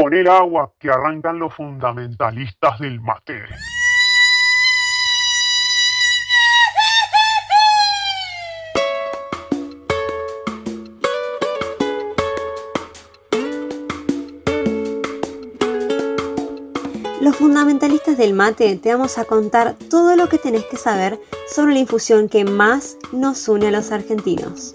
Poner agua que arrancan los fundamentalistas del mate. Los fundamentalistas del mate te vamos a contar todo lo que tenés que saber sobre la infusión que más nos une a los argentinos.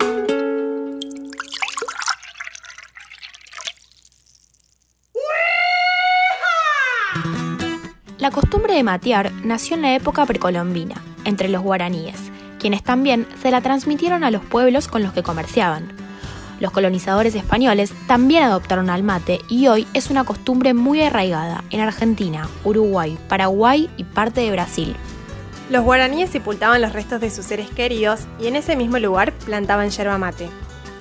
La costumbre de matear nació en la época precolombina, entre los guaraníes, quienes también se la transmitieron a los pueblos con los que comerciaban. Los colonizadores españoles también adoptaron al mate y hoy es una costumbre muy arraigada en Argentina, Uruguay, Paraguay y parte de Brasil. Los guaraníes sepultaban los restos de sus seres queridos y en ese mismo lugar plantaban yerba mate.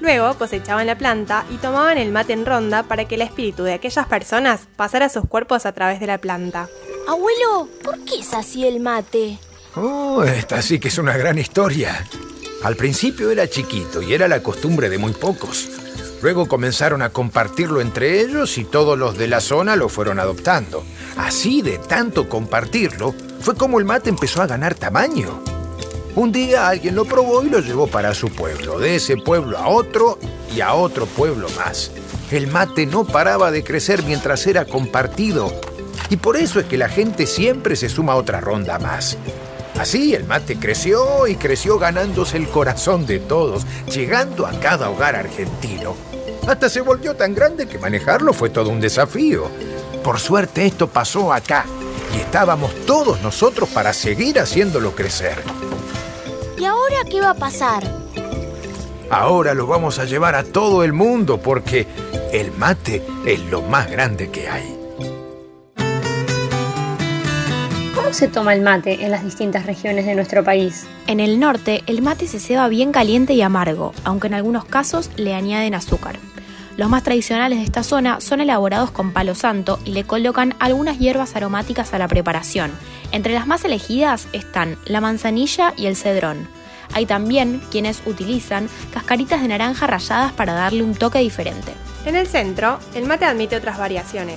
Luego cosechaban la planta y tomaban el mate en ronda para que el espíritu de aquellas personas pasara a sus cuerpos a través de la planta. Abuelo, ¿por qué es así el mate? Oh, esta sí que es una gran historia. Al principio era chiquito y era la costumbre de muy pocos. Luego comenzaron a compartirlo entre ellos y todos los de la zona lo fueron adoptando. Así de tanto compartirlo, fue como el mate empezó a ganar tamaño. Un día alguien lo probó y lo llevó para su pueblo, de ese pueblo a otro y a otro pueblo más. El mate no paraba de crecer mientras era compartido y por eso es que la gente siempre se suma a otra ronda más. Así el mate creció y creció ganándose el corazón de todos, llegando a cada hogar argentino. Hasta se volvió tan grande que manejarlo fue todo un desafío. Por suerte esto pasó acá y estábamos todos nosotros para seguir haciéndolo crecer. ¿Y ahora qué va a pasar? Ahora lo vamos a llevar a todo el mundo porque el mate es lo más grande que hay. ¿Cómo se toma el mate en las distintas regiones de nuestro país? En el norte, el mate se ceba bien caliente y amargo, aunque en algunos casos le añaden azúcar. Los más tradicionales de esta zona son elaborados con palo santo y le colocan algunas hierbas aromáticas a la preparación. Entre las más elegidas están la manzanilla y el cedrón. Hay también quienes utilizan cascaritas de naranja ralladas para darle un toque diferente. En el centro, el mate admite otras variaciones.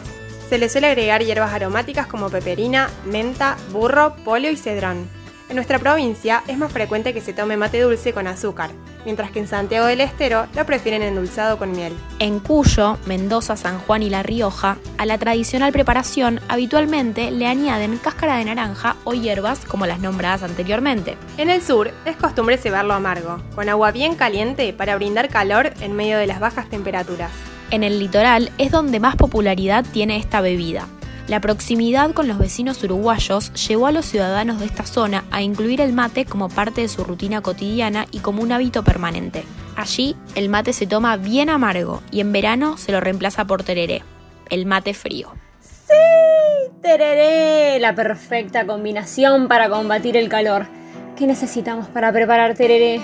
Se le suele agregar hierbas aromáticas como peperina, menta, burro, polio y cedrón. En nuestra provincia es más frecuente que se tome mate dulce con azúcar, mientras que en Santiago del Estero lo prefieren endulzado con miel. En Cuyo, Mendoza, San Juan y La Rioja, a la tradicional preparación habitualmente le añaden cáscara de naranja o hierbas como las nombradas anteriormente. En el sur es costumbre cebarlo amargo, con agua bien caliente para brindar calor en medio de las bajas temperaturas. En el litoral es donde más popularidad tiene esta bebida. La proximidad con los vecinos uruguayos llevó a los ciudadanos de esta zona a incluir el mate como parte de su rutina cotidiana y como un hábito permanente. Allí, el mate se toma bien amargo y en verano se lo reemplaza por tereré, el mate frío. ¡Sí! Tereré, la perfecta combinación para combatir el calor. ¿Qué necesitamos para preparar tereré?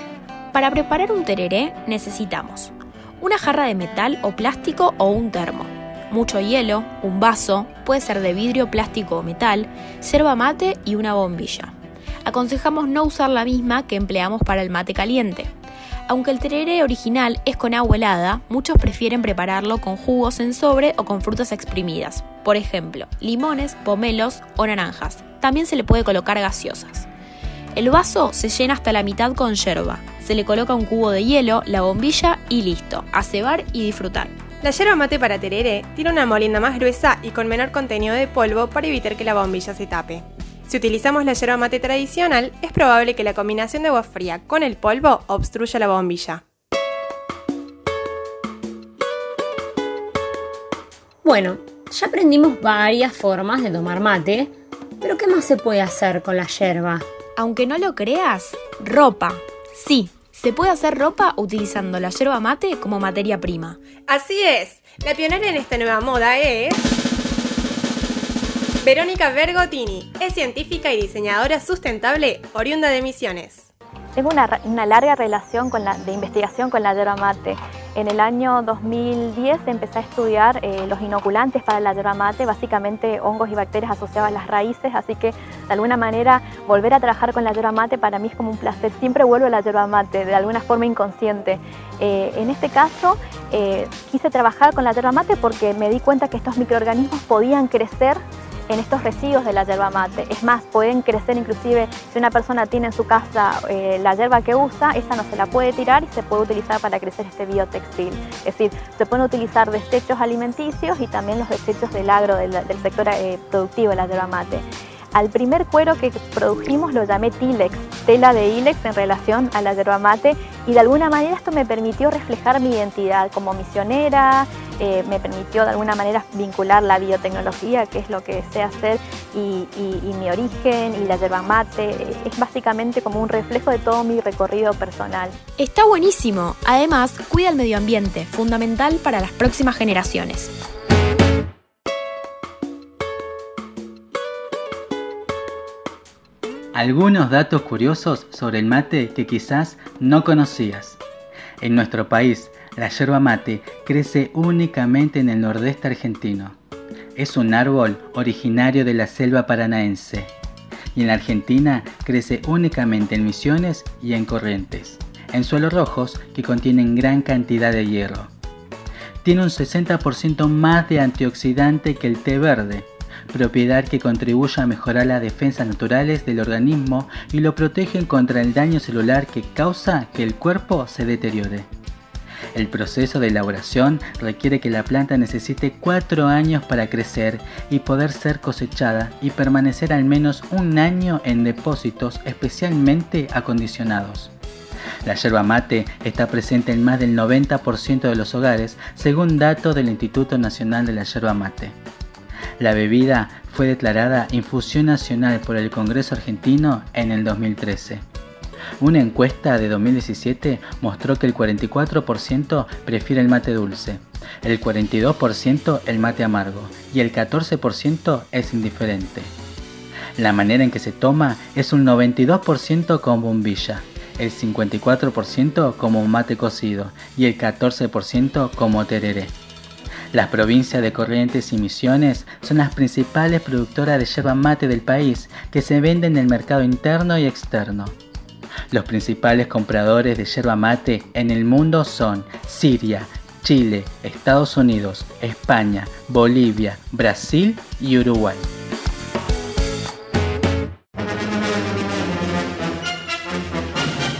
Para preparar un tereré necesitamos una jarra de metal o plástico o un termo, mucho hielo, un vaso, puede ser de vidrio, plástico o metal, yerba mate y una bombilla. Aconsejamos no usar la misma que empleamos para el mate caliente. Aunque el tereré original es con agua helada, muchos prefieren prepararlo con jugos en sobre o con frutas exprimidas, por ejemplo, limones, pomelos o naranjas. También se le puede colocar gaseosas. El vaso se llena hasta la mitad con yerba. Se le coloca un cubo de hielo, la bombilla y listo. A cebar y disfrutar. La yerba mate para tereré tiene una molienda más gruesa y con menor contenido de polvo para evitar que la bombilla se tape. Si utilizamos la yerba mate tradicional, es probable que la combinación de agua fría con el polvo obstruya la bombilla. Bueno, ya aprendimos varias formas de tomar mate, pero ¿qué más se puede hacer con la yerba? Aunque no lo creas, ropa. Sí, se puede hacer ropa utilizando la yerba mate como materia prima. Así es, la pionera en esta nueva moda es... Verónica Bergotini, es científica y diseñadora sustentable oriunda de Misiones. Tengo una, una larga relación con la, de investigación con la yerba mate. En el año 2010 empecé a estudiar eh, los inoculantes para la yerba mate, básicamente hongos y bacterias asociados a las raíces, así que de alguna manera volver a trabajar con la yerba mate para mí es como un placer. Siempre vuelvo a la yerba mate, de alguna forma inconsciente. Eh, en este caso, eh, quise trabajar con la yerba mate porque me di cuenta que estos microorganismos podían crecer en estos residuos de la yerba mate. Es más, pueden crecer inclusive si una persona tiene en su casa eh, la yerba que usa, esa no se la puede tirar y se puede utilizar para crecer este biotextil. Es decir, se pueden utilizar desechos alimenticios y también los desechos del agro, del, sector eh, productivo de la yerba mate. Al primer cuero que produjimos lo llamé Tilex, tela de Ilex en relación a la yerba mate y de alguna manera esto me permitió reflejar mi identidad como misionera, eh, me permitió de alguna manera vincular la biotecnología, que es lo que sé hacer, y, y mi origen y la yerba mate. Es básicamente como un reflejo de todo mi recorrido personal. Está buenísimo. Además, cuida el medio ambiente, fundamental para las próximas generaciones. Algunos datos curiosos sobre el mate que quizás no conocías. En nuestro país, la yerba mate crece únicamente en el nordeste argentino. Es un árbol originario de la selva paranaense. Y en la Argentina crece únicamente en Misiones y en Corrientes, en suelos rojos que contienen gran cantidad de hierro. Tiene un 60% más de antioxidante que el té verde, propiedad que contribuye a mejorar las defensas naturales del organismo y lo protegen contra el daño celular que causa que el cuerpo se deteriore. El proceso de elaboración requiere que la planta necesite 4 años para crecer y poder ser cosechada y permanecer al menos un año en depósitos especialmente acondicionados. La yerba mate está presente en más del 90% de los hogares, según datos del Instituto Nacional de la Yerba Mate. La bebida fue declarada infusión nacional por el Congreso argentino en el 2013. Una encuesta de 2017 mostró que el 44% prefiere el mate dulce, el 42% el mate amargo y el 14% es indiferente. La manera en que se toma es un 92% con bombilla, el 54% como mate cocido y el 14% como tereré. Las provincias de Corrientes y Misiones son las principales productoras de yerba mate del país que se venden en el mercado interno y externo. Los principales compradores de yerba mate en el mundo son Siria, Chile, Estados Unidos, España, Bolivia, Brasil y Uruguay.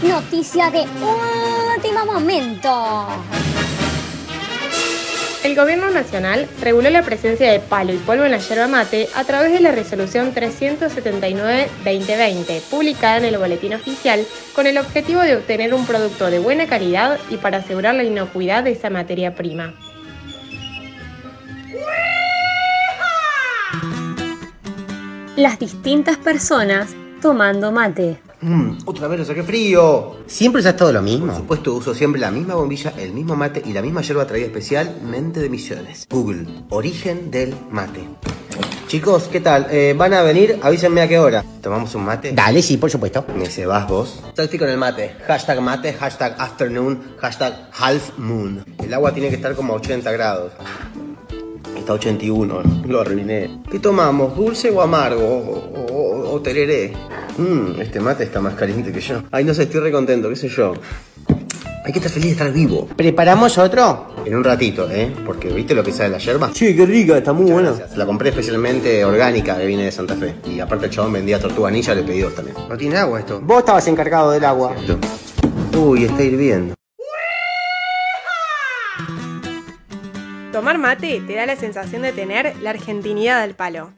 Noticia de último momento. El Gobierno Nacional reguló la presencia de palo y polvo en la yerba mate a través de la Resolución 379-2020, publicada en el Boletín Oficial, con el objetivo de obtener un producto de buena calidad y para asegurar la inocuidad de esa materia prima. Las distintas personas tomando mate. Mmm, otra vez lo saqué frío. ¿Siempre se ha estado lo mismo? Por supuesto, uso siempre la misma bombilla, el mismo mate y la misma yerba traída especialmente de Misiones. Google, origen del mate. Chicos, ¿qué tal? Eh, ¿Van a venir? Avísenme a qué hora. ¿Tomamos un mate? Dale, sí, por supuesto. ¿Me se vas vos? Selfie con el mate. Hashtag mate, hashtag afternoon, hashtag half moon. El agua tiene que estar como a 80 grados. Está 81, lo arruiné. ¿Qué tomamos? ¿Dulce o amargo? ¿O, o, tereré? Mmm, este mate está más caliente que yo. Ay, no sé, estoy re contento, qué sé yo. Hay que estar feliz de estar vivo. ¿Preparamos otro? En un ratito, ¿eh? Porque ¿viste lo que sale la yerba? Sí, qué rica, está muy buena. La compré especialmente orgánica que viene de Santa Fe. Y aparte el chabón vendía tortuga anilla, le pedí dos también. No tiene agua esto. Vos estabas encargado del agua. Uy, está hirviendo. Tomar mate te da la sensación de tener la argentinidad del palo.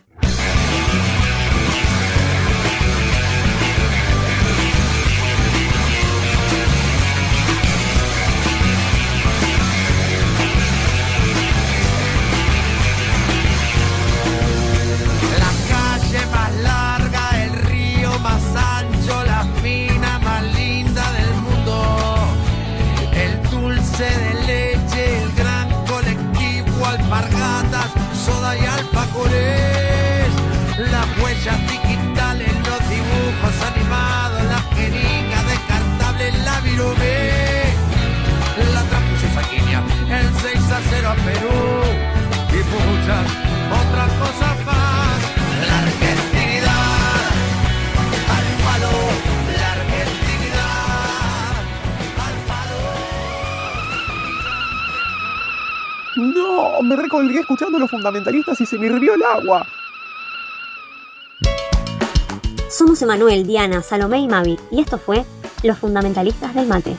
Me recolgué escuchando a los fundamentalistas y se me hirvió el agua. Somos Emanuel, Diana, Salomé y Mavi, y esto fue Los Fundamentalistas del Mate.